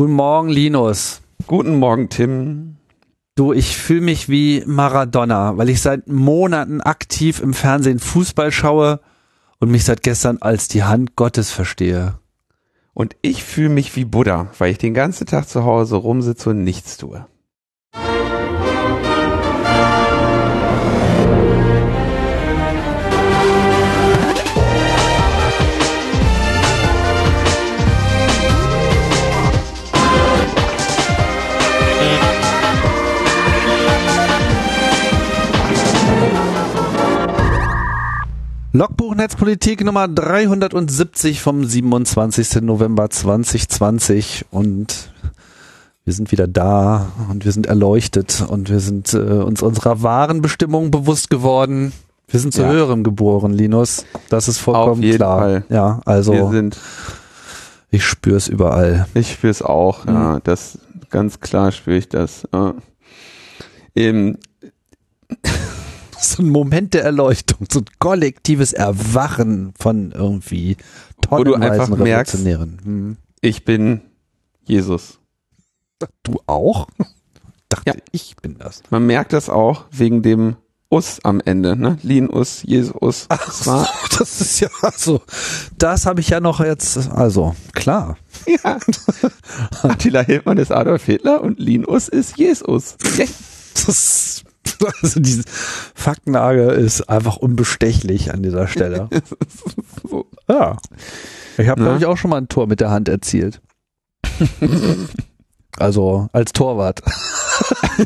Guten Morgen, Linus. Guten Morgen, Tim. Du, ich fühle mich wie Maradona, weil ich seit Monaten aktiv im Fernsehen Fußball schaue und mich seit gestern als die Hand Gottes verstehe. Und ich fühle mich wie Buddha, weil ich den ganzen Tag zu Hause rumsitze und nichts tue. Logbuch Netzpolitik Nummer 370 vom 27. November 2020 und wir sind wieder da und wir sind erleuchtet und wir sind äh, uns unserer wahren Bestimmung bewusst geworden. Wir sind zu Ja. höherem geboren, Linus. Das ist vollkommen Auf jeden klar. Fall. Ja, also Wir sind, ich spüre es überall. ich spüre es auch, ja, das ganz klar spüre ich das. Ja. Ähm, So ein Moment der Erleuchtung, so ein kollektives Erwachen von irgendwie Wo du einfach tonnenweisen merkst- Revolutionären. Hm. ich bin Jesus. Du auch? Dachte, Ja. ich bin das. Man merkt das auch wegen dem Us am Ende, ne? Linus, Jesus. Das war, Das ist ja so. Das habe ich ja noch jetzt. Also klar. ja. Attila Hildmann ist Adolf Hitler und Linus ist Jesus. Yeah. Das, also diese Faktenlage ist einfach unbestechlich an dieser Stelle. So. Ja. Ich habe glaube ich auch schon mal ein Tor mit der Hand erzielt. Also als Torwart.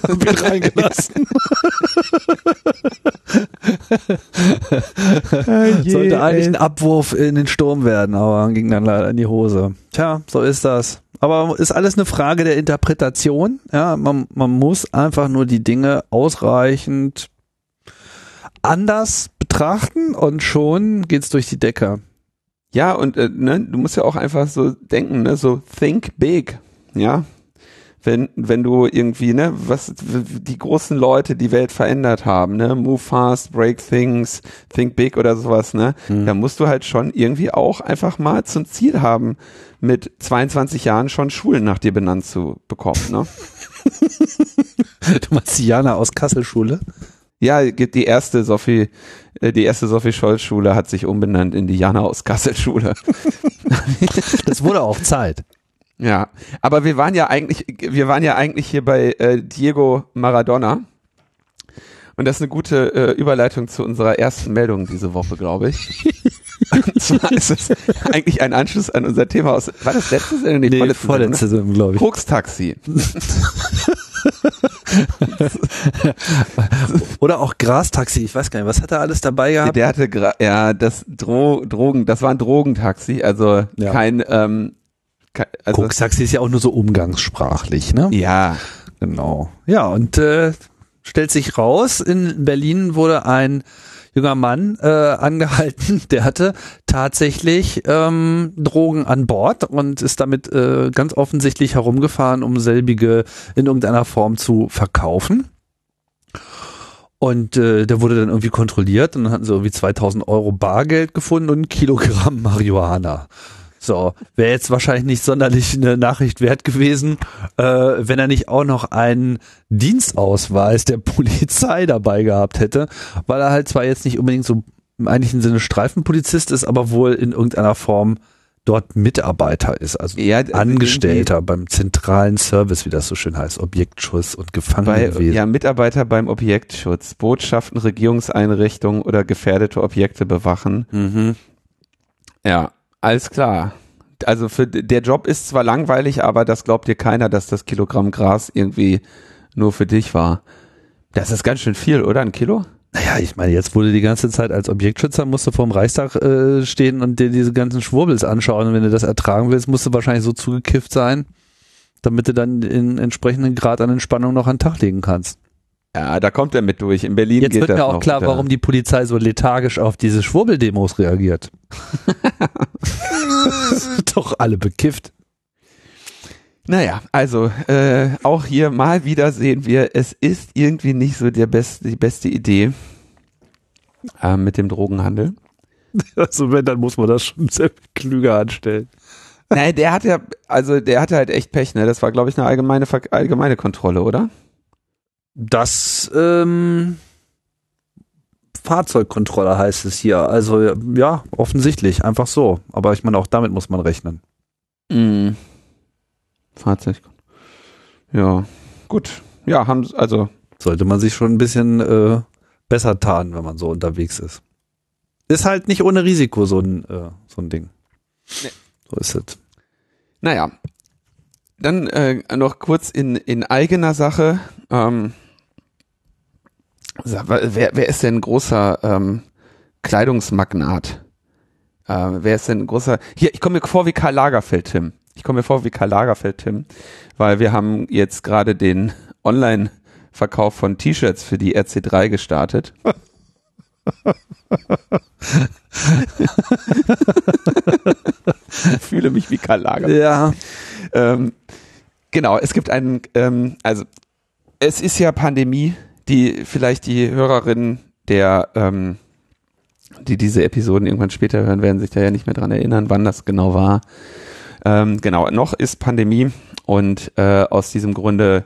Wird reingelassen. Sollte eigentlich ein Abwurf in den Sturm werden, aber ging dann leider in die Hose. Tja, so ist das. Aber ist alles eine Frage der Interpretation. Ja, man, man muss einfach nur die Dinge ausreichend anders betrachten und schon geht's durch die Decke. Ja, und äh, ne, du musst ja auch einfach so denken, ne, so think big, ja. Wenn, wenn du irgendwie, ne, was die großen Leute die Welt verändert haben, ne, move fast, break things, think big oder sowas, ne, da musst du halt schon irgendwie auch einfach mal zum Ziel haben, mit 22 Jahren schon Schulen nach dir benannt zu bekommen, ne? Du meinst die Jana aus Kassel-Schule? Ja, die erste Sophie, äh, die erste Sophie Scholz Schule hat sich umbenannt in die Jana aus Kassel Schule. Das wurde auch Zeit. Ja, aber wir waren ja eigentlich, wir waren ja eigentlich hier bei äh, Diego Maradona. Und das ist eine gute äh, Überleitung zu unserer ersten Meldung diese Woche, glaube ich. Und zwar ist es eigentlich ein Anschluss an unser Thema aus. War das letzte Sendung? Nee, vorletzte Sendung, ne? Glaube ich. Koks-Taxi. Oder auch Grastaxi, ich weiß gar nicht, was hat er alles dabei gehabt? Der hatte, gra- ja, das Dro Drogen, das war ein Drogentaxi, also Ja. kein, ähm, kein also, Kokstaxi ist ja auch nur so umgangssprachlich, ne? Ja, Genau. Ja, und äh, stellt sich raus, in Berlin wurde ein junger Mann äh, angehalten, der hatte tatsächlich ähm, Drogen an Bord und ist damit äh, ganz offensichtlich herumgefahren, um selbige in irgendeiner Form zu verkaufen. Und äh, der wurde dann irgendwie kontrolliert und dann hatten sie irgendwie 2000 Euro Bargeld gefunden und ein Kilogramm Marihuana. So, wäre jetzt wahrscheinlich nicht sonderlich eine Nachricht wert gewesen, äh, wenn er nicht auch noch einen Dienstausweis der Polizei dabei gehabt hätte, weil er halt zwar jetzt nicht unbedingt so im eigentlichen Sinne Streifenpolizist ist, aber wohl in irgendeiner Form dort Mitarbeiter ist, also Ja, Angestellter beim zentralen Service, wie das so schön heißt, Objektschutz und bei, Gefangenenwesen. ja, Mitarbeiter beim Objektschutz, Botschaften, Regierungseinrichtungen oder gefährdete Objekte bewachen. Mhm. Ja, alles klar. Also für der Job ist zwar langweilig, aber das glaubt dir keiner, dass das Kilogramm Gras irgendwie nur für dich war. Das ist ganz schön viel, oder? Ein Kilo? Naja, ich meine, jetzt wurde die ganze Zeit als Objektschützer, musst du vorm Reichstag äh, stehen und dir diese ganzen Schwurbels anschauen. Und wenn du das ertragen willst, musst du wahrscheinlich so zugekifft sein, damit du dann in entsprechenden Grad an Entspannung noch an den Tag legen kannst. Ja, da kommt er mit durch. In Berlin Jetzt geht wird mir auch klar, wieder. warum die Polizei so lethargisch auf diese Schwurbeldemos reagiert. Doch alle bekifft. Naja, also äh, auch hier mal wieder sehen wir, es ist irgendwie nicht so der beste, die beste Idee äh, mit dem Drogenhandel. Also wenn, dann muss man das schon sehr viel klüger anstellen. Nein, der hat ja, also der hatte halt echt Pech, ne? Das war, glaube ich, eine allgemeine, allgemeine Kontrolle, oder? Das, ähm, Fahrzeugkontrolle heißt es hier. Also ja, offensichtlich, einfach so. Aber ich meine, auch damit muss man rechnen. Mm. Fahrzeug. Ja, gut. Ja, haben also sollte man sich schon ein bisschen äh, besser tarnen, wenn man so unterwegs ist. Ist halt nicht ohne Risiko so ein äh, so ein Ding. Nee. So ist es. Naja, dann äh, noch kurz in in eigener Sache. Ähm, wer, wer ist denn ein großer ähm, Kleidungsmagnat? Äh, wer ist denn ein großer? Hier, ich komme mir vor wie Karl Lagerfeld, Tim. Ich komme mir vor wie Karl Lagerfeld, Tim, weil wir haben jetzt gerade den Online-Verkauf von T-Shirts für die RC3 gestartet. ich fühle mich wie Karl Lagerfeld. Ja. Ähm, genau, es gibt einen, ähm, also es ist ja Pandemie, die vielleicht die Hörerinnen der, ähm, die diese Episoden irgendwann später hören, werden sich da ja nicht mehr dran erinnern, wann das genau war. Ähm, genau, noch ist Pandemie und äh, aus diesem Grunde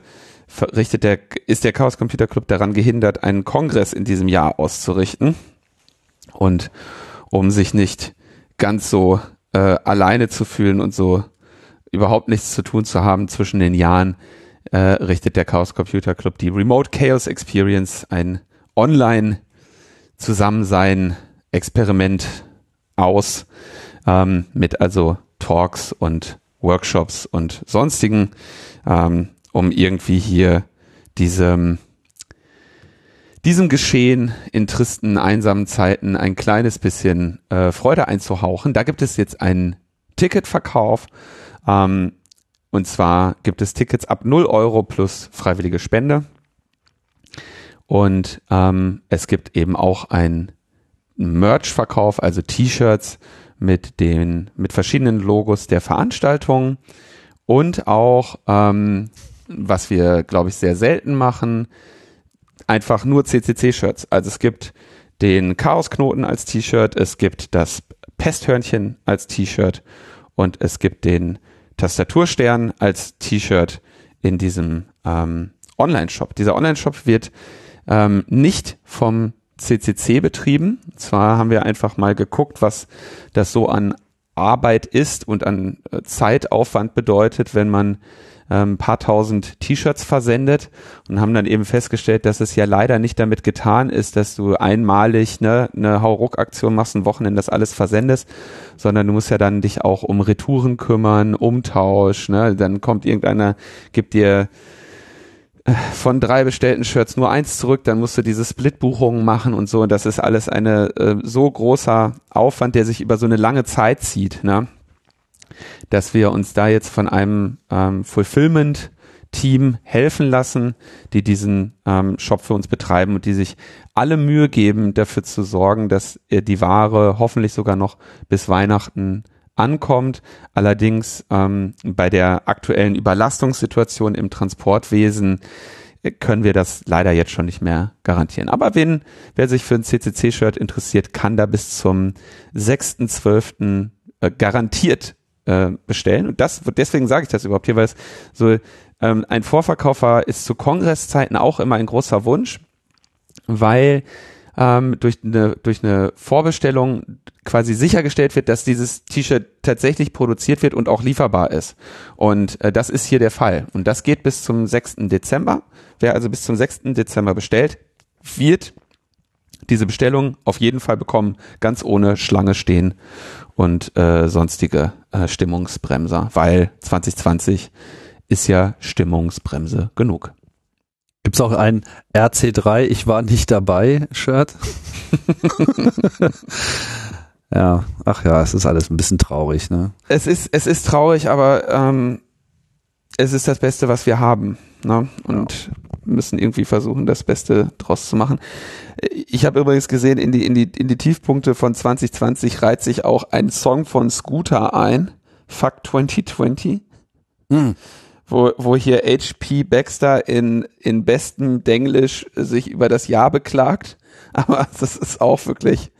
richtet der, ist der Chaos Computer Club daran gehindert, einen Kongress in diesem Jahr auszurichten. Und um sich nicht ganz so äh, alleine zu fühlen und so überhaupt nichts zu tun zu haben zwischen den Jahren, äh, richtet der Chaos Computer Club die Remote Chaos Experience, ein Online-Zusammensein, Experiment aus, ähm, mit also Talks und Workshops und sonstigen, ähm, um irgendwie hier diesem, diesem Geschehen in tristen, einsamen Zeiten ein kleines bisschen äh, Freude einzuhauchen. Da gibt es jetzt einen Ticketverkauf. Ähm, und zwar gibt es Tickets ab 0 Euro plus freiwillige Spende. Und ähm, es gibt eben auch einen Merch-Verkauf, also T-Shirts mit den mit verschiedenen Logos der Veranstaltung und auch ähm, was wir glaube ich sehr selten machen einfach nur CCC-Shirts. Also es gibt den Chaosknoten als T-Shirt, es gibt das Pesthörnchen als T-Shirt und es gibt den Tastaturstern als T-Shirt in diesem ähm, Online-Shop. Dieser Online-Shop wird ähm, nicht vom CCC betrieben. Und zwar haben wir einfach mal geguckt, was das so an Arbeit ist und an äh, Zeitaufwand bedeutet, wenn man ein ähm, paar tausend T-Shirts versendet und haben dann eben festgestellt, dass es ja leider nicht damit getan ist, dass du einmalig ne, eine Hauruck-Aktion machst, ein Wochenende das alles versendest, sondern du musst ja dann dich auch um Retouren kümmern, Umtausch, ne, dann kommt irgendeiner, gibt dir von drei bestellten Shirts nur eins zurück, dann musst du diese Split-Buchungen machen und so. Und das ist alles eine äh, so großer Aufwand, der sich über so eine lange Zeit zieht, ne? Dass wir uns da jetzt von einem ähm, Fulfillment Team helfen lassen, die diesen ähm, Shop für uns betreiben und die sich alle Mühe geben, dafür zu sorgen, dass äh, die Ware hoffentlich sogar noch bis Weihnachten ankommt. Allerdings ähm, bei der aktuellen Überlastungssituation im Transportwesen äh, können wir das leider jetzt schon nicht mehr garantieren. Aber wenn, wer sich für ein CCC-Shirt interessiert, kann da bis zum 6.12. Äh, garantiert äh, bestellen. Und das, deswegen sage ich das überhaupt hier, weil es so ähm, ein Vorverkaufer ist zu Kongresszeiten auch immer ein großer Wunsch, weil ähm, durch, eine, durch eine Vorbestellung quasi sichergestellt wird, dass dieses T-Shirt tatsächlich produziert wird und auch lieferbar ist. Und äh, das ist hier der Fall. Und das geht bis zum 6. Dezember. Wer also bis zum 6. Dezember bestellt, wird diese Bestellung auf jeden Fall bekommen, ganz ohne Schlange stehen und äh, sonstige äh, Stimmungsbremser, weil 2020 ist ja Stimmungsbremse genug. Gibt es auch ein RC3 Ich war nicht dabei Shirt? ja, ach ja, es ist alles ein bisschen traurig, ne? Es ist, es ist traurig, aber ähm, es ist das Beste, was wir haben. Ne? Und ja. Müssen irgendwie versuchen, das Beste draus zu machen. Ich habe übrigens gesehen, in die, in, die, in die Tiefpunkte von 2020 reiht sich auch ein Song von Scooter ein, Fuck 2020. Hm wo, wo hier HP Baxter in, in bestem Denglisch sich über das Jahr beklagt. Aber das ist auch wirklich,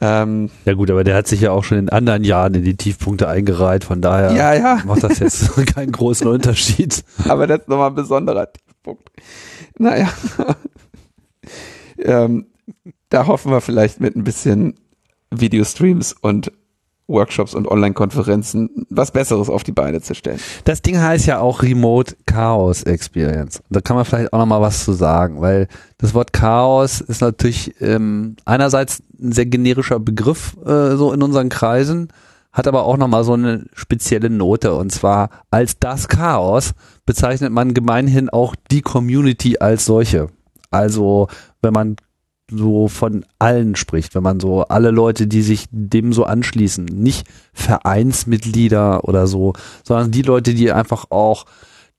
Ähm, Ja gut, aber der hat sich ja auch schon in anderen Jahren in die Tiefpunkte eingereiht, von daher ja, ja, macht das jetzt keinen großen Unterschied. aber das ist nochmal ein besonderer Tiefpunkt. Naja. ähm, da hoffen wir vielleicht mit ein bisschen Videostreams und Workshops und Online-Konferenzen was Besseres auf die Beine zu stellen. Das Ding heißt ja auch Remote Chaos Experience. Da kann man vielleicht auch noch mal was zu sagen, weil das Wort Chaos ist natürlich ähm, einerseits ein sehr generischer Begriff äh, so in unseren Kreisen, hat aber auch noch mal so eine spezielle Note und zwar als das Chaos bezeichnet man gemeinhin auch die Community als solche. Also wenn man so von allen spricht, wenn man so alle Leute, die sich dem so anschließen, nicht Vereinsmitglieder oder so, sondern die Leute, die einfach auch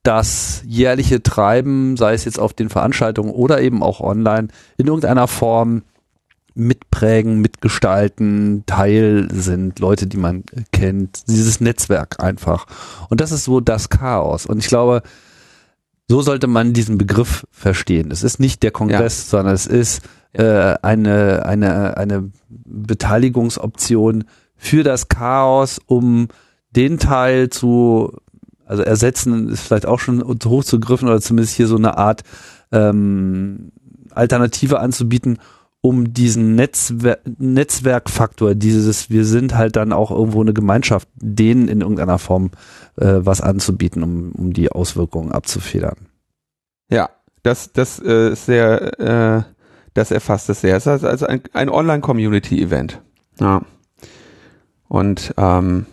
das jährliche Treiben, sei es jetzt auf den Veranstaltungen oder eben auch online, in irgendeiner Form mitprägen, mitgestalten, Teil sind, Leute, die man kennt, dieses Netzwerk einfach. Und das ist so das Chaos. Und ich glaube, so sollte man diesen Begriff verstehen. Es ist nicht der Kongress, sondern es ist äh, eine, eine, eine Beteiligungsoption für das Chaos, um den Teil zu, also ersetzen ist vielleicht auch schon hochzugriffen oder zumindest hier so eine Art ähm, Alternative anzubieten, um diesen Netzwer Netzwerkfaktor, dieses, wir sind halt dann auch irgendwo eine Gemeinschaft, denen in irgendeiner Form äh, was anzubieten, um, um die Auswirkungen abzufedern. Ja, das, das äh, ist sehr, äh, das erfasst es sehr. Es ist also ein, ein Online-Community-Event. Ja. Und ähm,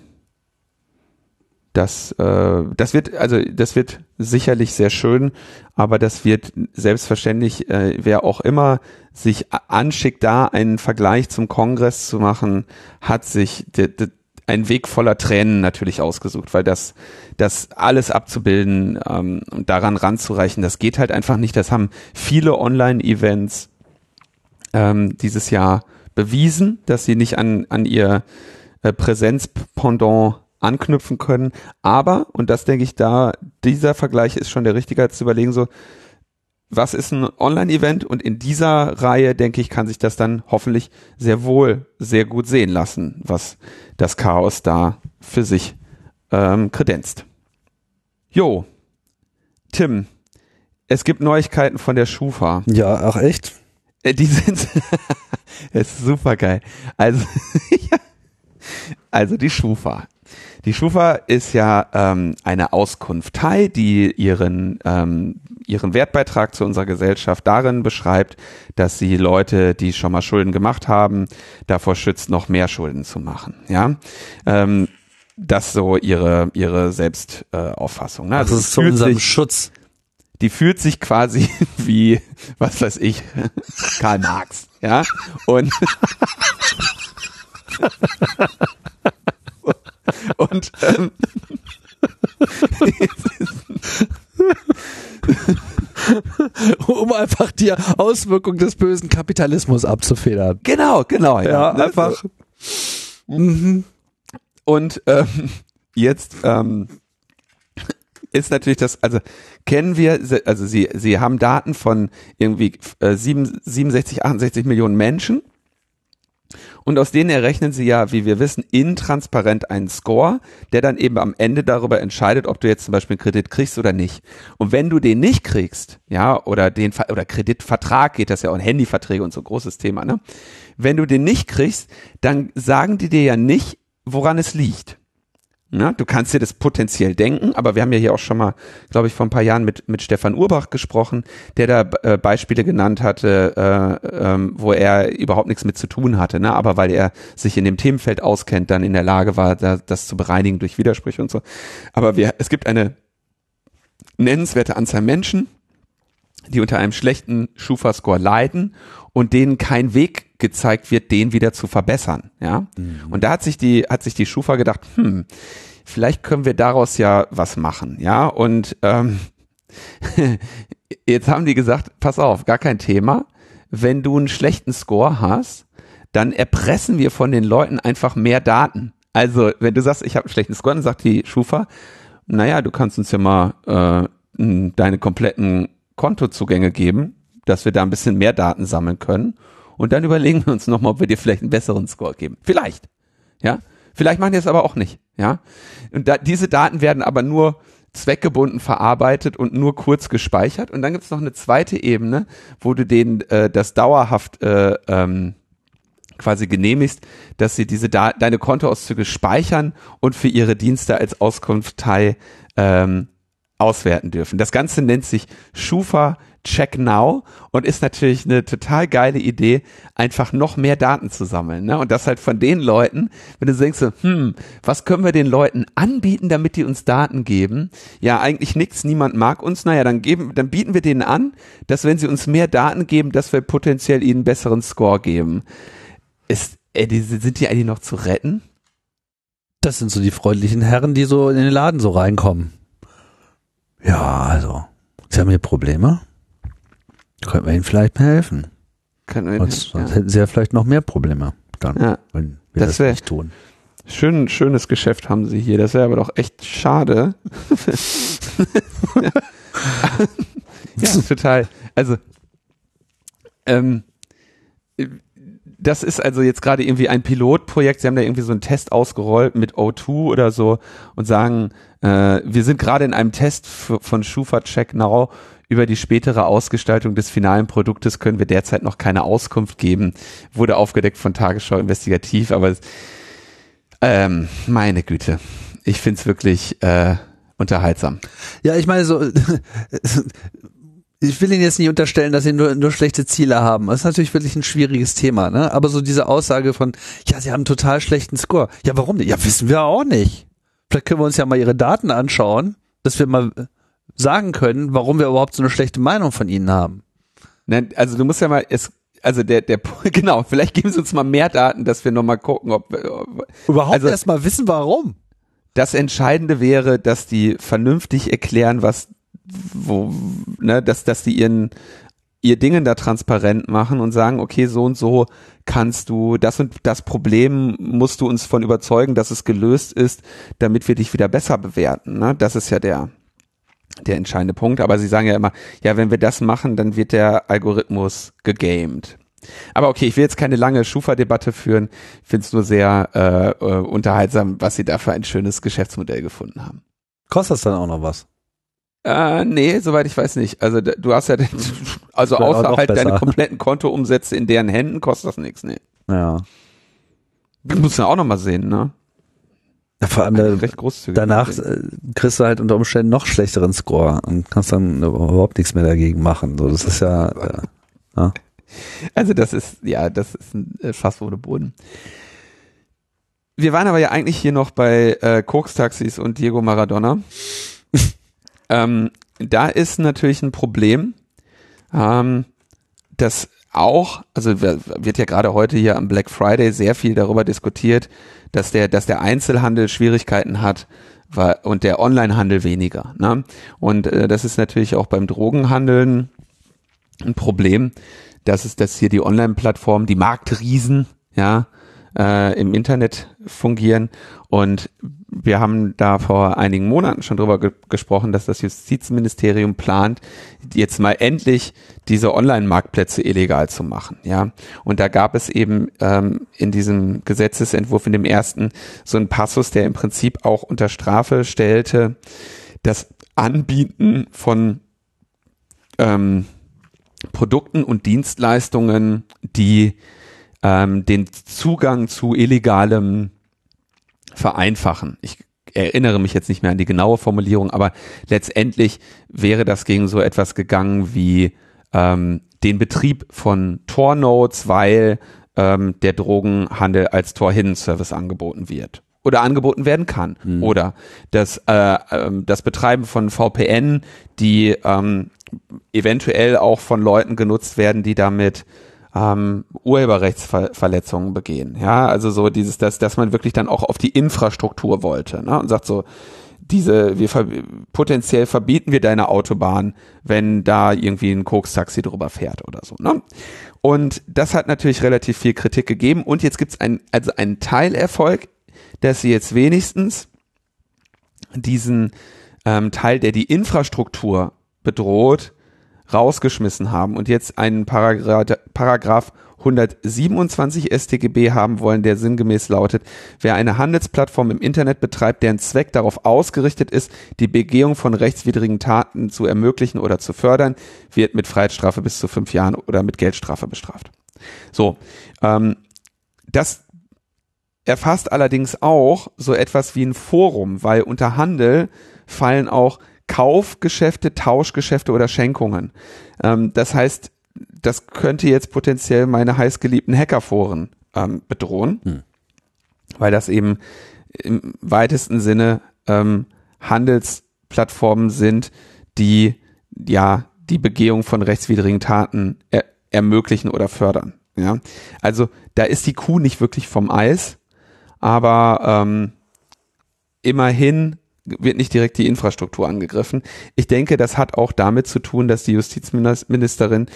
das, äh, das wird, also das wird sicherlich sehr schön, aber das wird selbstverständlich, äh, wer auch immer sich anschickt, da einen Vergleich zum Kongress zu machen, hat sich de, einen Weg voller Tränen natürlich ausgesucht, weil das, das alles abzubilden ähm, und daran ranzureichen, das geht halt einfach nicht. Das haben viele Online-Events ähm, dieses Jahr bewiesen, dass sie nicht an, an ihr äh, Präsenzpendant anknüpfen können. Aber, und das denke ich da, dieser Vergleich ist schon der richtige, zu überlegen so, was ist ein Online-Event? Und in dieser Reihe, denke ich, kann sich das dann hoffentlich sehr wohl, sehr gut sehen lassen, was das Chaos da für sich ähm, kredenzt. Jo, Tim, es gibt Neuigkeiten von der Schufa. Ja, ach echt? Äh, Die sind, es ist super geil. Also, also die Schufa. Die Schufa ist ja ähm, eine Auskunftei, die ihren, ähm, ihren Wertbeitrag zu unserer Gesellschaft darin beschreibt, dass sie Leute, die schon mal Schulden gemacht haben, davor schützt, noch mehr Schulden zu machen. Ja, ähm, das so ihre ihre Selbstauffassung. Äh, ne? Also, Also es ist zu unserem sich, Schutz. die fühlt sich quasi wie, was weiß ich, Karl Marx, ja. Und und ähm, um einfach die Auswirkung des bösen Kapitalismus abzufedern. genau, genau, ja, Ja, ne, einfach. So. Und ähm, jetzt ähm, ist natürlich das, also kennen wir, also sie, sie haben Daten von irgendwie äh, 7, 67, 68 Millionen Menschen und aus denen errechnen sie ja, wie wir wissen, intransparent einen Score, der dann eben am Ende darüber entscheidet, ob du jetzt zum Beispiel einen Kredit kriegst oder nicht. Und wenn du den nicht kriegst, ja, oder den oder Kreditvertrag geht das ja auch, Handyverträge und so großes Thema, ne? Wenn du den nicht kriegst, dann sagen die dir ja nicht, woran es liegt. Ja, du kannst dir das potenziell denken, aber wir haben ja hier auch schon mal, glaube ich, vor ein paar Jahren mit, mit Stefan Urbach gesprochen, der da äh, Beispiele genannt hatte, äh, ähm, wo er überhaupt nichts mit zu tun hatte, ne? aber weil er sich in dem Themenfeld auskennt, dann in der Lage war, da, das zu bereinigen durch Widersprüche und so. Aber wir, es gibt eine nennenswerte Anzahl Menschen, die unter einem schlechten Schufa-Score leiden und denen kein Weg gezeigt wird, den wieder zu verbessern. Ja, und da hat sich die hat sich die Schufa gedacht, hm, vielleicht können wir daraus ja was machen. Ja, und ähm, jetzt haben die gesagt, pass auf, gar kein Thema. Wenn du einen schlechten Score hast, dann erpressen wir von den Leuten einfach mehr Daten. Also, wenn du sagst, ich habe einen schlechten Score, dann sagt die Schufa, naja, du kannst uns ja mal äh, deine kompletten Kontozugänge geben, dass wir da ein bisschen mehr Daten sammeln können. und dann überlegen wir uns nochmal, ob wir dir vielleicht einen besseren Score geben. Vielleicht. Ja. Vielleicht machen die es aber auch nicht. Ja. Und da, diese Daten werden aber nur zweckgebunden verarbeitet und nur kurz gespeichert. Und dann gibt es noch eine zweite Ebene, wo du denen äh, das dauerhaft äh, ähm, quasi genehmigst, dass sie diese da deine Kontoauszüge speichern und für ihre Dienste als Auskunftei ähm, auswerten dürfen. Das Ganze nennt sich Schufa Check Now und ist natürlich eine total geile Idee, einfach noch mehr Daten zu sammeln. Ne? Und das halt von den Leuten, wenn du denkst, hm, was können wir den Leuten anbieten, damit die uns Daten geben? Ja, eigentlich nichts, niemand mag uns. Naja, dann geben, dann bieten wir denen an, dass wenn sie uns mehr Daten geben, dass wir potenziell ihnen besseren Score geben. Ist, ey, die, sind die eigentlich noch zu retten? Das sind so die freundlichen Herren, die so in den Laden so reinkommen. Ja, also, Sie haben hier Probleme? Könnten wir Ihnen vielleicht helfen? Können wir sonst, sonst ja. hätten Sie ja vielleicht noch mehr Probleme dann, ja. wenn wir das, das wär, nicht tun. Schön, schönes Geschäft haben Sie hier. Das wäre aber doch echt schade. ja, total. Also, ähm, das ist also jetzt gerade irgendwie ein Pilotprojekt. Sie haben da irgendwie so einen Test ausgerollt mit O2 oder so und sagen, äh, wir sind gerade in einem Test von Schufa Check Now über die spätere Ausgestaltung des finalen Produktes können wir derzeit noch keine Auskunft geben. Wurde aufgedeckt von Tagesschau Investigativ, aber ähm, meine Güte, ich find's wirklich äh, unterhaltsam. Ja, ich meine so, ich will Ihnen jetzt nicht unterstellen, dass Sie nur, nur schlechte Ziele haben. Das ist natürlich wirklich ein schwieriges Thema, ne? Aber so diese Aussage von, ja, Sie haben einen total schlechten Score. Ja, warum nicht? Ja, wissen wir auch nicht. Vielleicht können wir uns ja mal Ihre Daten anschauen, dass wir mal sagen können, warum wir überhaupt so eine schlechte Meinung von Ihnen haben. Nein, also du musst ja mal, es, also der, der, genau, vielleicht geben Sie uns mal mehr Daten, dass wir nochmal gucken, ob, ob überhaupt also, erstmal wissen, warum. Das Entscheidende wäre, dass die vernünftig erklären, was wo, ne, dass, dass die ihren, ihr Dingen da transparent machen und sagen, okay, so und so kannst du, das und das Problem musst du uns von überzeugen, dass es gelöst ist, damit wir dich wieder besser bewerten. Ne? Das ist ja der, der entscheidende Punkt. Aber sie sagen ja immer, ja, wenn wir das machen, dann wird der Algorithmus gegamed. Aber okay, ich will jetzt keine lange Schufa-Debatte führen. Ich finde es nur sehr äh, äh, unterhaltsam, was sie da für ein schönes Geschäftsmodell gefunden haben. Kostet das dann auch noch was? Äh, nee, soweit ich weiß nicht. Also du hast ja, den, also außer halt besser. deine kompletten Kontoumsätze in deren Händen kostet das nichts, nee. Ja. Du musst ja auch noch mal sehen, ne? Vor allem also recht großzügig danach äh, kriegst du halt unter Umständen noch schlechteren Score und kannst dann überhaupt nichts mehr dagegen machen. So, das ist ja, äh, ja. Also das ist, ja, das ist ein äh, Fass ohne Boden. Wir waren aber ja eigentlich hier noch bei äh, Koks-Taxis und Diego Maradona. Ähm, da ist natürlich ein Problem, ähm, dass auch, also wird ja gerade heute hier am Black Friday sehr viel darüber diskutiert, dass der, dass der Einzelhandel Schwierigkeiten hat und der Onlinehandel weniger. Ne? Und äh, das ist natürlich auch beim Drogenhandeln ein Problem, dass es, dass hier die Online-Plattformen, die Marktriesen, ja, äh, im Internet fungieren. Und wir haben da vor einigen Monaten schon drüber ge gesprochen, dass das Justizministerium plant, jetzt mal endlich diese Online-Marktplätze illegal zu machen. Ja, und da gab es eben ähm, in diesem Gesetzesentwurf, in dem ersten, so einen Passus, der im Prinzip auch unter Strafe stellte, das Anbieten von ähm, Produkten und Dienstleistungen, die ähm, den Zugang zu illegalem vereinfachen. Ich erinnere mich jetzt nicht mehr an die genaue Formulierung, aber letztendlich wäre das gegen so etwas gegangen wie ähm, den Betrieb von Tor-Nodes, weil ähm, der Drogenhandel als Tor-Hidden-Service angeboten wird oder angeboten werden kann. Mhm. Oder das, äh, äh, das Betreiben von VPN, die ähm, eventuell auch von Leuten genutzt werden, die damit ähm, Urheberrechtsverletzungen begehen. Ja, also so dieses, dass, dass man wirklich dann auch auf die Infrastruktur wollte ne? und sagt so, diese, wir ver potenziell verbieten wir deine Autobahn, wenn da irgendwie ein Koks-Taxi drüber fährt oder so. Ne? Und das hat natürlich relativ viel Kritik gegeben. Und jetzt gibt es ein, also einen Teilerfolg, dass sie jetzt wenigstens diesen ähm, Teil, der die Infrastruktur bedroht, rausgeschmissen haben und jetzt einen Paragraph, Paragraph 127 StGB haben wollen, der sinngemäß lautet, wer eine Handelsplattform im Internet betreibt, deren Zweck darauf ausgerichtet ist, die Begehung von rechtswidrigen Taten zu ermöglichen oder zu fördern, wird mit Freiheitsstrafe bis zu fünf Jahren oder mit Geldstrafe bestraft. So, ähm, das erfasst allerdings auch so etwas wie ein Forum, weil unter Handel fallen auch Kaufgeschäfte, Tauschgeschäfte oder Schenkungen. Ähm, das heißt, das könnte jetzt potenziell meine heißgeliebten Hackerforen ähm, bedrohen, hm. weil das eben im weitesten Sinne ähm, Handelsplattformen sind, die ja die Begehung von rechtswidrigen Taten er ermöglichen oder fördern. Ja, also da ist die Kuh nicht wirklich vom Eis, aber ähm, immerhin wird nicht direkt die Infrastruktur angegriffen. Ich denke, das hat auch damit zu tun, dass die Justizministerin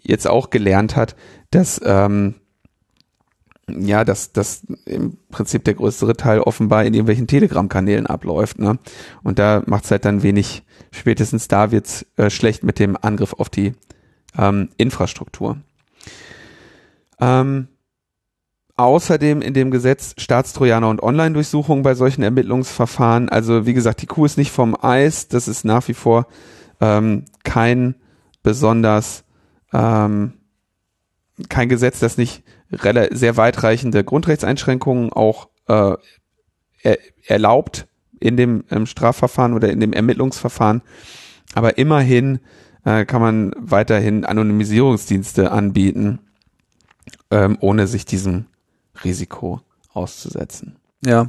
jetzt auch gelernt hat, dass ähm, ja, dass dass im Prinzip der größere Teil offenbar in irgendwelchen Telegram-Kanälen abläuft. Ne? Und da macht es halt dann wenig, spätestens da wird's äh, schlecht mit dem Angriff auf die ähm, Infrastruktur. Ähm, Außerdem in dem Gesetz Staatstrojaner und Online-Durchsuchungen bei solchen Ermittlungsverfahren. Also wie gesagt, die Kuh ist nicht vom Eis. Das ist nach wie vor ähm, kein besonders ähm, kein Gesetz, das nicht sehr weitreichende Grundrechtseinschränkungen auch äh, er, erlaubt in dem ähm, Strafverfahren oder in dem Ermittlungsverfahren. Aber immerhin äh, kann man weiterhin Anonymisierungsdienste anbieten, ähm, ohne sich diesem Risiko auszusetzen. Ja,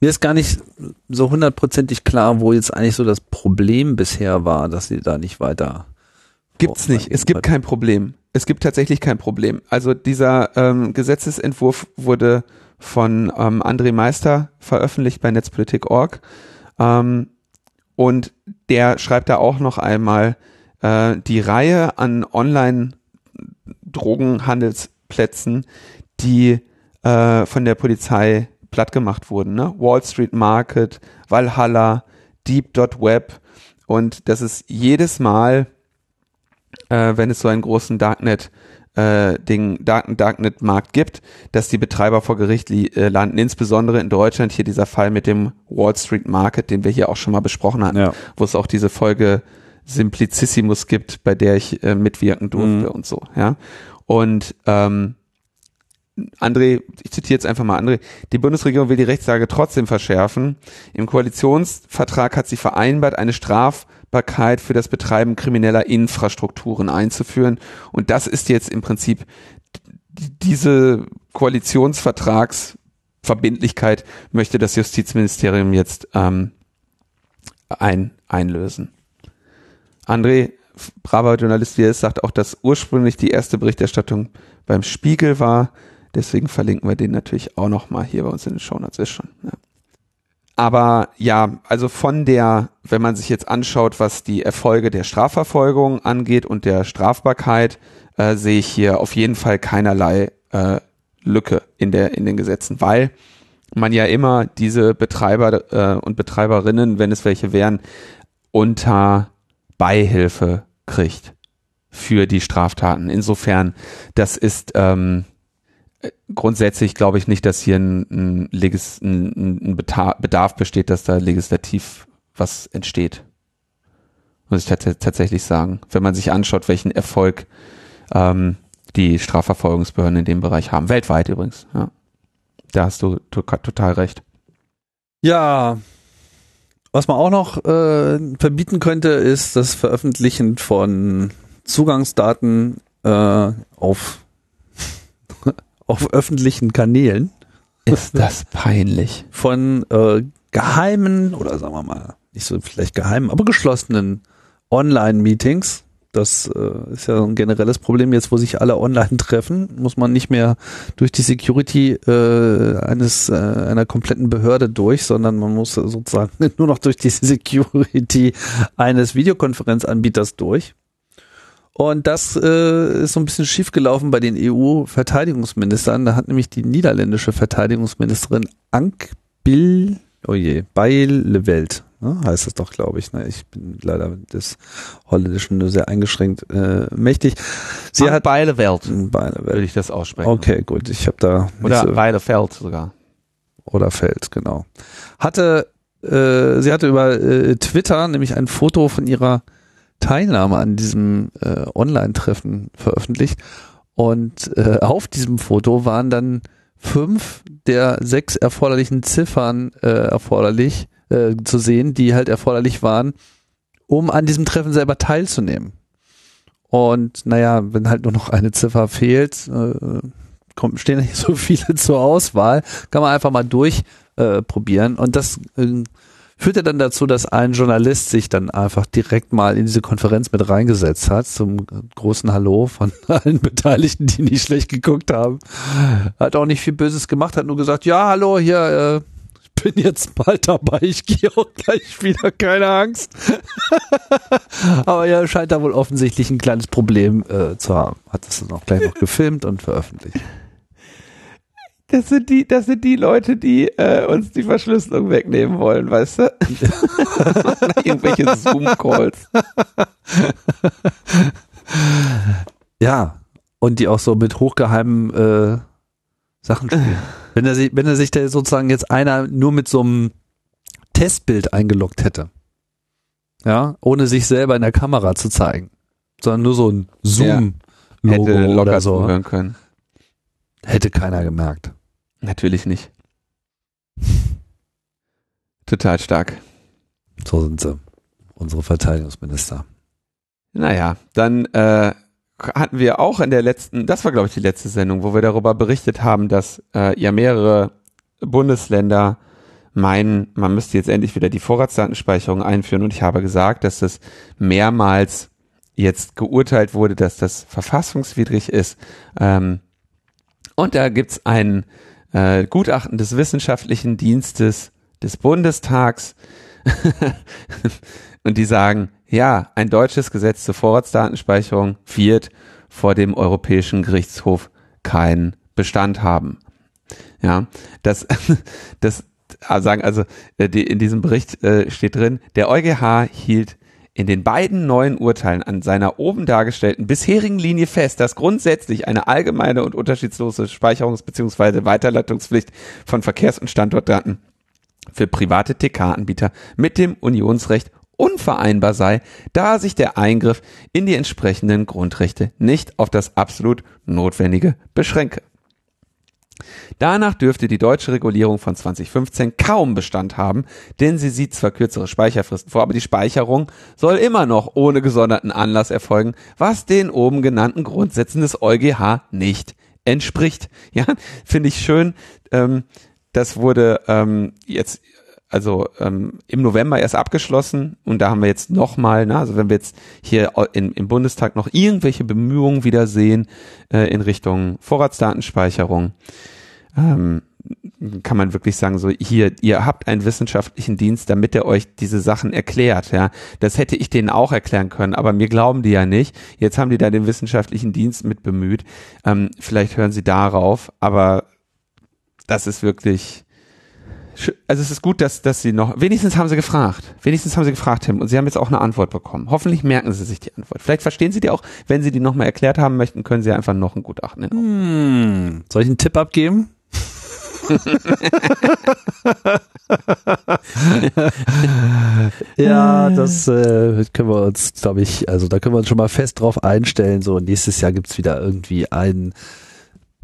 mir ist gar nicht so hundertprozentig klar, wo jetzt eigentlich so das Problem bisher war, dass sie da nicht weiter. Gibt's nicht. Es gibt kein Problem. Es gibt tatsächlich kein Problem. Also dieser ähm, Gesetzesentwurf wurde von ähm, André Meister veröffentlicht bei Netzpolitik.org. Ähm, und der schreibt da auch noch einmal äh, die Reihe an Online-Drogenhandelsplätzen, die äh, von der Polizei platt gemacht wurden. Ne? Wall Street Market, Valhalla, Deep.web und das ist jedes Mal, äh, wenn es so einen großen Darknet äh, Ding, Dark, Darknet-Markt gibt, dass die Betreiber vor Gericht äh, landen, insbesondere in Deutschland hier dieser Fall mit dem Wall Street Market, den wir hier auch schon mal besprochen hatten, ja. wo es auch diese Folge Simplicissimus gibt, bei der ich äh, mitwirken durfte mhm. und so, ja. Und ähm, André, ich zitiere jetzt einfach mal André, die Bundesregierung will die Rechtslage trotzdem verschärfen. Im Koalitionsvertrag hat sie vereinbart, eine Strafbarkeit für das Betreiben krimineller Infrastrukturen einzuführen. Und das ist jetzt im Prinzip diese Koalitionsvertragsverbindlichkeit möchte das Justizministerium jetzt ähm, ein, einlösen. André, braver Journalist wie er ist, sagt auch, dass ursprünglich die erste Berichterstattung beim Spiegel war. Deswegen verlinken wir den natürlich auch nochmal hier bei uns in den Shownotes. Ist schon. Ja. Aber ja, also von der, wenn man sich jetzt anschaut, was die Erfolge der Strafverfolgung angeht und der Strafbarkeit, äh, sehe ich hier auf jeden Fall keinerlei äh, Lücke in der in den Gesetzen, weil man ja immer diese Betreiber äh, und Betreiberinnen, wenn es welche wären, unter Beihilfe kriegt für die Straftaten. Insofern, das ist ähm, grundsätzlich glaube ich nicht, dass hier ein, ein, Legis, ein, ein Bedarf besteht, dass da legislativ was entsteht. Muss ich tatsächlich sagen. Wenn man sich anschaut, welchen Erfolg ähm, die Strafverfolgungsbehörden in dem Bereich haben. Weltweit übrigens. Ja. Da hast du total recht. Ja, was man auch noch äh, verbieten könnte, ist das Veröffentlichen von Zugangsdaten äh, auf auf öffentlichen Kanälen. Ist das peinlich. Von äh, geheimen oder sagen wir mal, nicht so vielleicht geheimen, aber geschlossenen Online-Meetings. Das äh, ist ja ein generelles Problem. Jetzt, wo sich alle online treffen, muss man nicht mehr durch die Security äh, eines äh, einer kompletten Behörde durch, sondern man muss sozusagen nur noch durch die Security eines Videokonferenzanbieters durch. Und das äh, ist so ein bisschen schiefgelaufen bei den EU-Verteidigungsministern. Da hat nämlich die niederländische Verteidigungsministerin Ank Bill, oh je, Beil Leveld, ne? heißt es doch, glaube ich. Ne? Ich bin leider des Holländischen nur sehr eingeschränkt äh, mächtig. Sie hat Beilewelt, Beilewelt. würde ich das aussprechen. Okay, gut. Ich habe da Oder so, Beilefeld sogar. oder Feld, genau. Hatte äh, sie hatte über äh, Twitter nämlich ein Foto von ihrer Teilnahme an diesem äh, Online-Treffen veröffentlicht und äh, auf diesem Foto waren dann fünf der sechs erforderlichen Ziffern äh, erforderlich äh, zu sehen, die halt erforderlich waren, um an diesem Treffen selber teilzunehmen. Und naja, wenn halt nur noch eine Ziffer fehlt, äh, kommt, stehen nicht so viele zur Auswahl, kann man einfach mal durchprobieren. Äh, probieren. und das äh, führte dann dazu, dass ein Journalist sich dann einfach direkt mal in diese Konferenz mit reingesetzt hat, zum großen Hallo von allen Beteiligten, die nicht schlecht geguckt haben. Hat auch nicht viel Böses gemacht, hat nur gesagt, ja, hallo, hier, äh, ich bin jetzt bald dabei, ich gehe auch gleich wieder, keine Angst. Aber ja, scheint da wohl offensichtlich ein kleines Problem äh, zu haben. Hat das dann auch gleich noch gefilmt und veröffentlicht. Das sind die, das sind die Leute, die äh, uns die Verschlüsselung wegnehmen wollen, weißt du? Irgendwelche Zoom-Calls. Ja, und die auch so mit hochgeheimen äh, Sachen spielen. wenn er sich, wenn er sich da sozusagen jetzt einer nur mit so einem Testbild eingeloggt hätte, ja, ohne sich selber in der Kamera zu zeigen, sondern nur so ein Zoom Logo Hätte locker oder so, können. Hätte keiner gemerkt. Natürlich nicht. Total stark. So sind sie, unsere Verteidigungsminister. Naja, dann äh, hatten wir auch in der letzten, das war glaube ich die letzte Sendung, wo wir darüber berichtet haben, dass äh, ja mehrere Bundesländer meinen, man müsste jetzt endlich wieder die Vorratsdatenspeicherung einführen und ich habe gesagt, dass das mehrmals jetzt geurteilt wurde, dass das verfassungswidrig ist. Ähm, und da gibt's ein äh, Gutachten des Wissenschaftlichen Dienstes des Bundestags und die sagen, ja, ein deutsches Gesetz zur Vorratsdatenspeicherung wird vor dem Europäischen Gerichtshof keinen Bestand haben. Ja, das, das sagen also äh, die, in diesem Bericht äh, steht drin, der EuGH hielt in den beiden neuen Urteilen an seiner oben dargestellten bisherigen Linie fest, dass grundsätzlich eine allgemeine und unterschiedslose Speicherungs- bzw. Weiterleitungspflicht von Verkehrs- und Standortdaten für private TK-Anbieter mit dem Unionsrecht unvereinbar sei, da sich der Eingriff in die entsprechenden Grundrechte nicht auf das absolut Notwendige beschränke. Danach dürfte die deutsche Regulierung von 2015 kaum Bestand haben, denn sie sieht zwar kürzere Speicherfristen vor, aber die Speicherung soll immer noch ohne gesonderten Anlass erfolgen, was den oben genannten Grundsätzen des EuGH nicht entspricht. Ja, finde ich schön. Ähm, das wurde ähm, jetzt also ähm, im November erst abgeschlossen und da haben wir jetzt nochmal, ne, also wenn wir jetzt hier in, im Bundestag noch irgendwelche Bemühungen wieder sehen äh, in Richtung Vorratsdatenspeicherung, ähm, kann man wirklich sagen, so hier, ihr habt einen wissenschaftlichen Dienst, damit er euch diese Sachen erklärt, ja. Das hätte ich denen auch erklären können, aber mir glauben die ja nicht. Jetzt haben die da den wissenschaftlichen Dienst mit bemüht. Ähm, vielleicht hören sie darauf, aber das ist wirklich, also es ist gut, dass, dass sie noch, wenigstens haben sie gefragt, wenigstens haben sie gefragt, Tim, und sie haben jetzt auch eine Antwort bekommen. Hoffentlich merken sie sich die Antwort. Vielleicht verstehen sie die auch, wenn sie die nochmal erklärt haben möchten, können sie einfach noch ein Gutachten in Hm. Soll ich einen Tipp abgeben? ja, das äh, können wir uns, glaube ich, also da können wir uns schon mal fest drauf einstellen. So, nächstes Jahr gibt's wieder irgendwie einen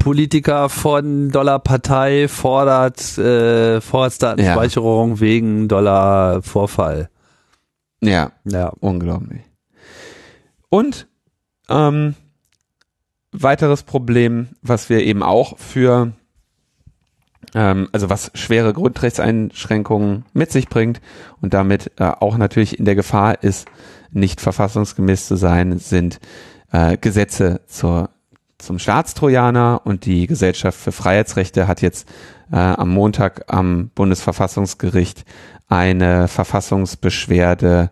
Politiker von Dollarpartei fordert äh, Vorratsdatenspeicherung wegen Dollarvorfall. Ja, Ja. unglaublich. Und ähm, weiteres Problem, was wir eben auch für ähm, also was schwere Grundrechtseinschränkungen mit sich bringt und damit äh, auch natürlich in der Gefahr ist, nicht verfassungsgemäß zu sein, sind äh, Gesetze zur, zum Staatstrojaner und die Gesellschaft für Freiheitsrechte hat jetzt äh, am Montag am Bundesverfassungsgericht eine Verfassungsbeschwerde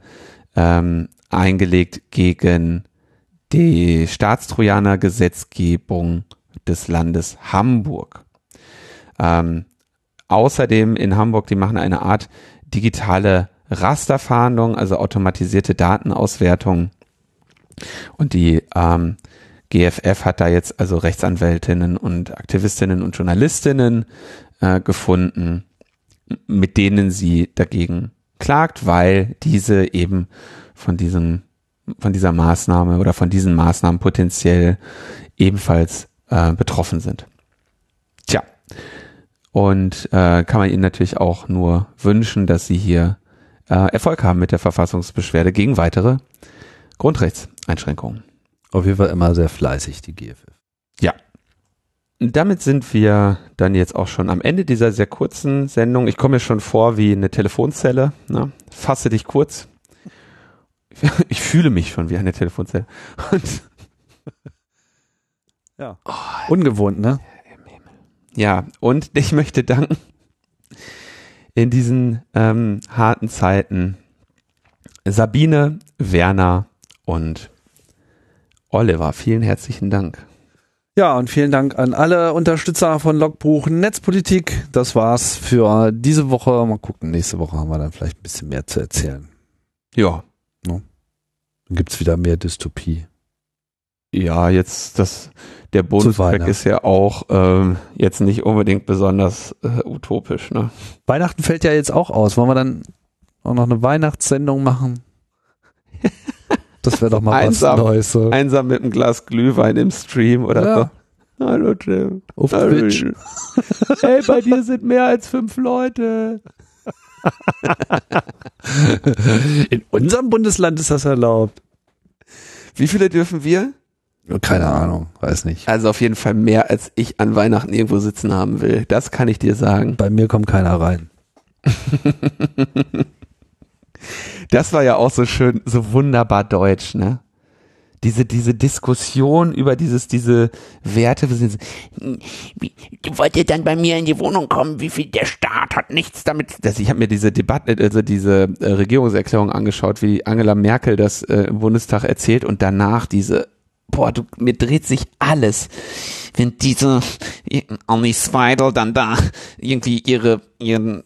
ähm, eingelegt gegen die Staatstrojaner-Gesetzgebung des Landes Hamburg. Ähm, außerdem in Hamburg, die machen eine Art digitale Rasterfahndung, also automatisierte Datenauswertung. Und die ähm, GFF hat da jetzt also Rechtsanwältinnen und Aktivistinnen und Journalistinnen äh, gefunden, mit denen sie dagegen klagt, weil diese eben von diesem von dieser Maßnahme oder von diesen Maßnahmen potenziell ebenfalls äh, betroffen sind. Tja, und äh, kann man ihnen natürlich auch nur wünschen, dass sie hier äh, Erfolg haben mit der Verfassungsbeschwerde gegen weitere Grundrechtseinschränkungen. Auf jeden Fall immer sehr fleißig, die GFF. Ja. Damit sind wir dann jetzt auch schon am Ende dieser sehr kurzen Sendung. Ich komme mir schon vor wie eine Telefonzelle. Ne? Fasse dich kurz. Ich fühle mich schon wie eine Telefonzelle. Und ja. Oh, Ungewohnt, ne? Ja, und ich möchte danken in diesen ähm, harten Zeiten Sabine, Werner und Oliver. Vielen herzlichen Dank. Ja, und vielen Dank an alle Unterstützer von Logbuch Netzpolitik. Das war's für diese Woche. Mal gucken, nächste Woche haben wir dann vielleicht ein bisschen mehr zu erzählen. Ja. No? Dann gibt's wieder mehr Dystopie. Ja, jetzt das der Bundeswehr ist ja auch ähm, jetzt nicht unbedingt besonders äh, utopisch. Ne? Weihnachten fällt ja jetzt auch aus. Wollen wir dann auch noch eine Weihnachtssendung machen? Das wäre doch mal einsam, was Neues. So. Einsam mit einem Glas Glühwein im Stream oder ja. so. Hallo Jim. Auf Hallo. Twitch. hey, bei dir sind mehr als fünf Leute. In unserem Bundesland ist das erlaubt. Wie viele dürfen wir? Keine Ahnung, weiß nicht. Also auf jeden Fall mehr, als ich an Weihnachten irgendwo sitzen haben will. Das kann ich dir sagen. Bei mir kommt keiner rein. das war ja auch so schön, so wunderbar deutsch, ne? Diese, diese Diskussion über dieses, diese Werte. Wollt ihr dann bei mir in die Wohnung kommen? Wie viel der Staat hat nichts damit. Das, ich habe mir diese Debatte, also diese äh, Regierungserklärung angeschaut, wie Angela Merkel das äh, im Bundestag erzählt und danach diese boah, du, mir dreht sich alles, wenn diese Alice Weidel dann da irgendwie ihre, ihren,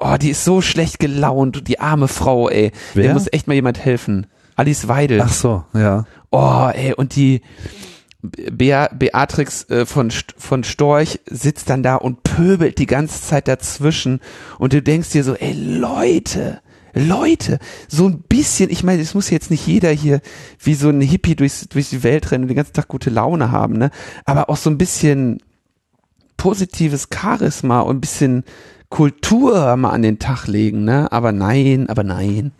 oh, die ist so schlecht gelaunt, die arme Frau, ey. Wer? Der muss echt mal jemand helfen. Alice Weidel. Ach so, ja. Oh, ey, und die Bea Beatrix äh, von, von Storch sitzt dann da und pöbelt die ganze Zeit dazwischen und du denkst dir so, ey, Leute, Leute, so ein bisschen, ich meine, es muss jetzt nicht jeder hier wie so ein Hippie durchs, durch die Welt rennen und den ganzen Tag gute Laune haben, ne? Aber auch so ein bisschen positives Charisma und ein bisschen Kultur mal an den Tag legen, ne? Aber nein, aber nein.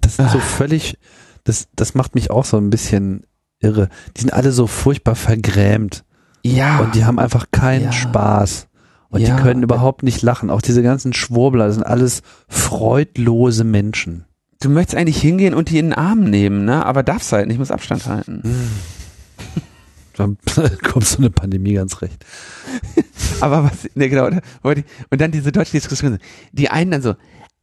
Das ist so völlig, das, das macht mich auch so ein bisschen irre. Die sind alle so furchtbar vergrämt. Ja. Und die haben einfach keinen ja. Spaß. Und ja, die können überhaupt nicht lachen. Auch diese ganzen Schwurbler, sind alles freudlose Menschen. Du möchtest eigentlich hingehen und die in den Arm nehmen, ne? Aber darfst halt nicht, muss Abstand halten. Dann kommt so eine Pandemie ganz recht. Aber was, ne, genau, und dann diese deutsche Diskussion, die einen dann so,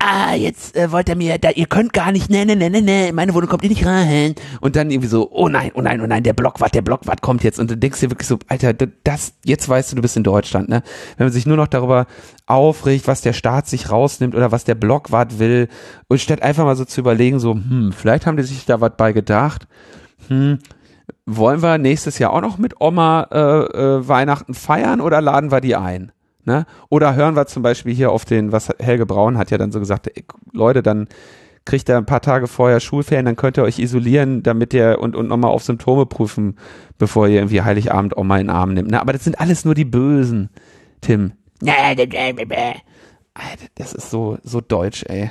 ah, jetzt äh, wollt ihr mir, da, ihr könnt gar nicht, ne, ne, ne, ne, ne, in meine Wohnung kommt ihr nicht rein. Und dann irgendwie so, oh nein, oh nein, oh nein, der Blockwart, der Blockwart kommt jetzt. Und du denkst dir wirklich so, Alter, das, jetzt weißt du, du bist in Deutschland, ne? Wenn man sich nur noch darüber aufregt, was der Staat sich rausnimmt oder was der Blockwart will, und statt einfach mal so zu überlegen, so, hm, vielleicht haben die sich da was bei gedacht, hm, wollen wir nächstes Jahr auch noch mit Oma äh, äh, Weihnachten feiern oder laden wir die ein? Ne? Oder hören wir zum Beispiel hier auf den, was Helge Braun hat ja dann so gesagt, ey, Leute, dann kriegt er ein paar Tage vorher Schulferien, dann könnt ihr euch isolieren, damit ihr und, und nochmal auf Symptome prüfen, bevor ihr irgendwie Heiligabend Oma in den Arm nimmt. Ne? Aber das sind alles nur die Bösen, Tim. Das ist so, so deutsch, ey.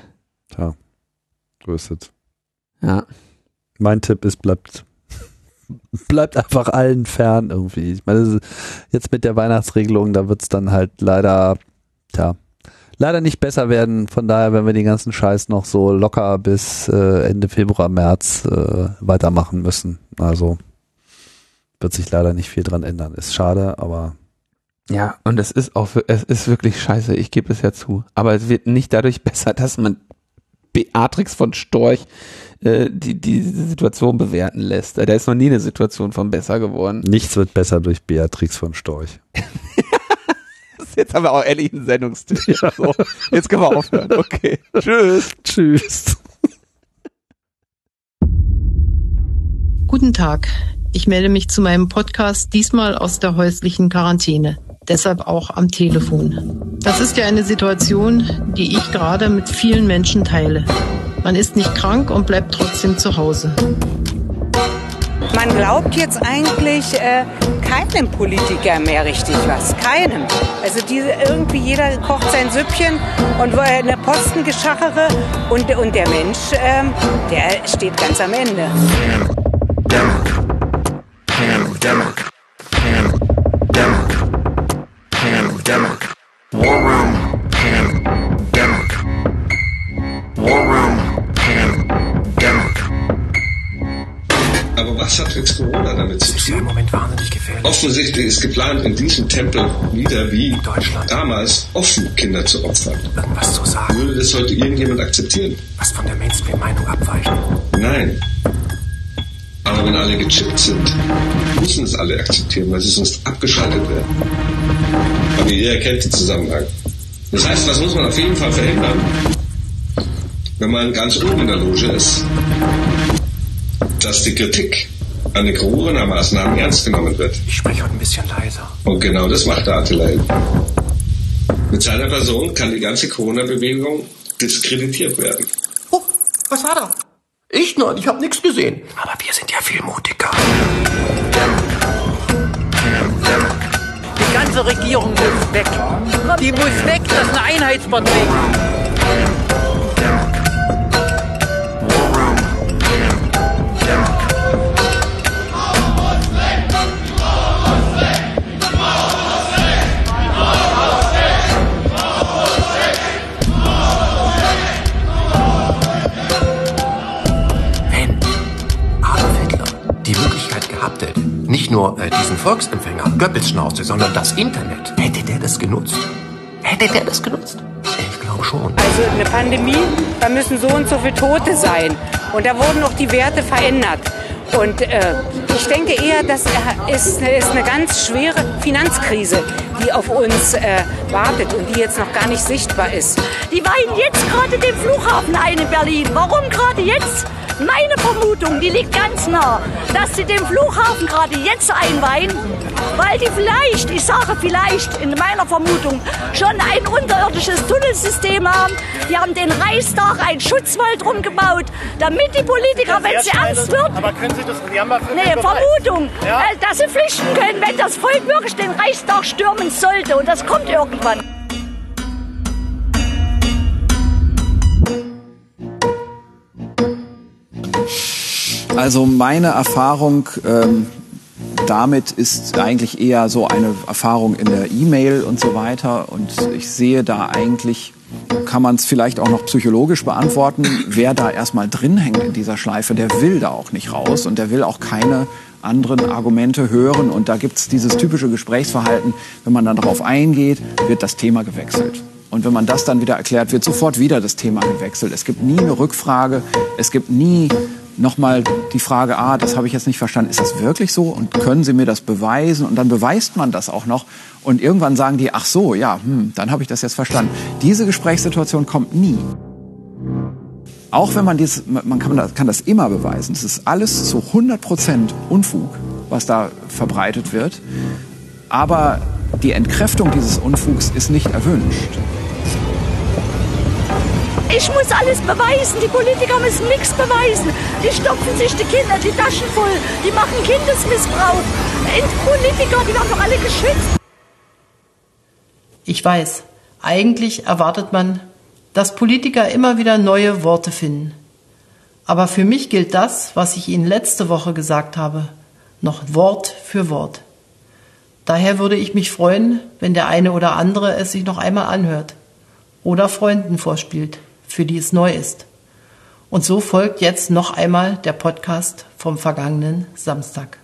Ja, so ist es. Ja. Mein Tipp ist, bleibt bleibt einfach allen fern irgendwie. Ich meine, jetzt mit der Weihnachtsregelung, da wird es dann halt leider, tja, leider nicht besser werden. Von daher, wenn wir den ganzen Scheiß noch so locker bis äh, Ende Februar, März äh, weitermachen müssen. Also wird sich leider nicht viel dran ändern. Ist schade, aber ja, und es ist auch, es ist wirklich scheiße, ich gebe es ja zu. Aber es wird nicht dadurch besser, dass man Beatrix von Storch äh, die, die Situation bewerten lässt. Da ist noch nie eine Situation von besser geworden. Nichts wird besser durch Beatrix von Storch. jetzt haben wir auch ehrlich einen Sendungstitel. Ja. So, jetzt können wir aufhören. Okay. Tschüss. Tschüss. Guten Tag. Ich melde mich zu meinem Podcast diesmal aus der häuslichen Quarantäne. Deshalb auch am Telefon. Das ist ja eine Situation, die ich gerade mit vielen Menschen teile. Man ist nicht krank und bleibt trotzdem zu Hause. Man glaubt jetzt eigentlich äh, keinem Politiker mehr richtig was. Keinem. Also diese, irgendwie jeder kocht sein Süppchen und eine Postengeschachere und, und der Mensch, äh, der steht ganz am Ende. Pandemic. Pandemic. Pandemic. War Room. Pandemic. War Room. Pandemic. Aber was hat jetzt Corona damit zu tun? Das ist ja im Moment wahnsinnig gefährlich. Offensichtlich ist geplant, in diesem Tempel wieder wie in Deutschland damals offen Kinder zu opfern. Irgendwas zu sagen. Würde das heute irgendjemand akzeptieren? Was von der Mainstream-Meinung abweichen? Nein. Aber wenn alle gechippt sind, müssen es alle akzeptieren, weil sie sonst abgeschaltet werden. Aber ihr erkennt den Zusammenhang. Das heißt, was muss man auf jeden Fall verhindern? Wenn man ganz oben in der Loge ist, dass die Kritik an den Corona-Maßnahmen ernst genommen wird. Ich spreche heute ein bisschen leiser. Und genau das macht der Attila Mit seiner Person kann die ganze Corona-Bewegung diskreditiert werden. Oh, was war da? Ich nein, ich habe nichts gesehen. Aber wir sind ja viel mutiger. Die ganze Regierung muss weg. Die muss weg, das ist eine Einheitspartei. Nicht nur äh, diesen Volksempfänger, Goebbels-Schnauze, sondern das Internet. Hätte der das genutzt? Hätte der das genutzt? Ich glaube schon. Also eine Pandemie, da müssen so und so viele Tote sein. Und da wurden auch die Werte verändert. Und äh, ich denke eher, das ist, ist eine ganz schwere Finanzkrise, die auf uns äh, wartet und die jetzt noch gar nicht sichtbar ist. Die weihen jetzt gerade den Flughafen ein in Berlin. Warum gerade jetzt? Meine Vermutung, die liegt ganz nah, dass sie den Flughafen gerade jetzt einweihen, weil die vielleicht, ich sage vielleicht in meiner Vermutung, schon ein unterirdisches Tunnelsystem haben. Die haben den Reichstag einen Schutzwald rumgebaut, damit die Politiker, wenn es ernst wird, aber können Sie das, die haben nee, Vermutung, ja? Äh, dass sie flüchten können, wenn das Volk wirklich den Reichstag stürmen sollte. Und das kommt irgendwann. Also meine Erfahrung ähm, damit ist eigentlich eher so eine Erfahrung in der E-Mail und so weiter. Und ich sehe da eigentlich, kann man es vielleicht auch noch psychologisch beantworten, wer da erstmal drin hängt in dieser Schleife, der will da auch nicht raus und der will auch keine anderen Argumente hören. Und da gibt es dieses typische Gesprächsverhalten, wenn man dann darauf eingeht, wird das Thema gewechselt. Und wenn man das dann wieder erklärt, wird sofort wieder das Thema gewechselt. Es gibt nie eine Rückfrage, es gibt nie nochmal die Frage, ah, das habe ich jetzt nicht verstanden, ist das wirklich so und können Sie mir das beweisen? Und dann beweist man das auch noch und irgendwann sagen die, ach so, ja, hm, dann habe ich das jetzt verstanden. Diese Gesprächssituation kommt nie. Auch wenn man dies, man kann das, kann das immer beweisen. Es ist alles zu 100 Prozent Unfug, was da verbreitet wird. Aber die Entkräftung dieses Unfugs ist nicht erwünscht. Ich muss alles beweisen. Die Politiker müssen nichts beweisen. Die stopfen sich die Kinder die Taschen voll. Die machen Kindesmissbrauch. Die Politiker, die werden doch alle geschützt. Ich weiß, eigentlich erwartet man, dass Politiker immer wieder neue Worte finden. Aber für mich gilt das, was ich Ihnen letzte Woche gesagt habe, noch Wort für Wort. Daher würde ich mich freuen, wenn der eine oder andere es sich noch einmal anhört oder Freunden vorspielt für die es neu ist. Und so folgt jetzt noch einmal der Podcast vom vergangenen Samstag.